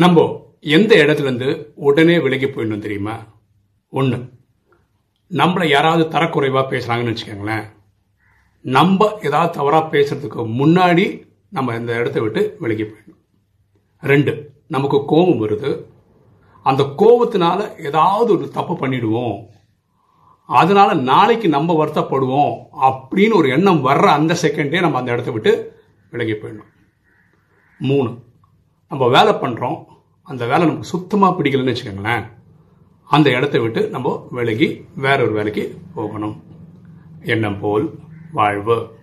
நம்ம எந்த இடத்துல இருந்து உடனே விலகி போயிடணும் தெரியுமா? ஒன்று நம்மளை யாராவது தரக்குறைவாக பேசுகிறாங்கன்னு வச்சுக்கோங்களேன். நம்ம ஏதாவது தவறாக பேசுறதுக்கு முன்னாடி நம்ம இந்த இடத்த விட்டு விலகி போயிடணும். ரெண்டு நமக்கு கோபம் வருது. அந்த கோபத்தினால ஏதாவது ஒரு தப்பு பண்ணிடுவோம். அதனால நாளைக்கு நம்ம வருத்தப்படுவோம் அப்படின்னு ஒரு எண்ணம் வர்ற அந்த செகண்டே நம்ம அந்த இடத்த விட்டு விலகி போயிடணும். மூணு நம்ம வேலை பண்ணுறோம் அந்த வேலை நமக்கு சுத்தமாக பிடிக்கலன்னு வச்சுக்கோங்களேன் அந்த இடத்த விட்டு நம்ம விலகி வேற ஒரு வேலைக்கு போகணும். எண்ணம் போல் வாழ்வு.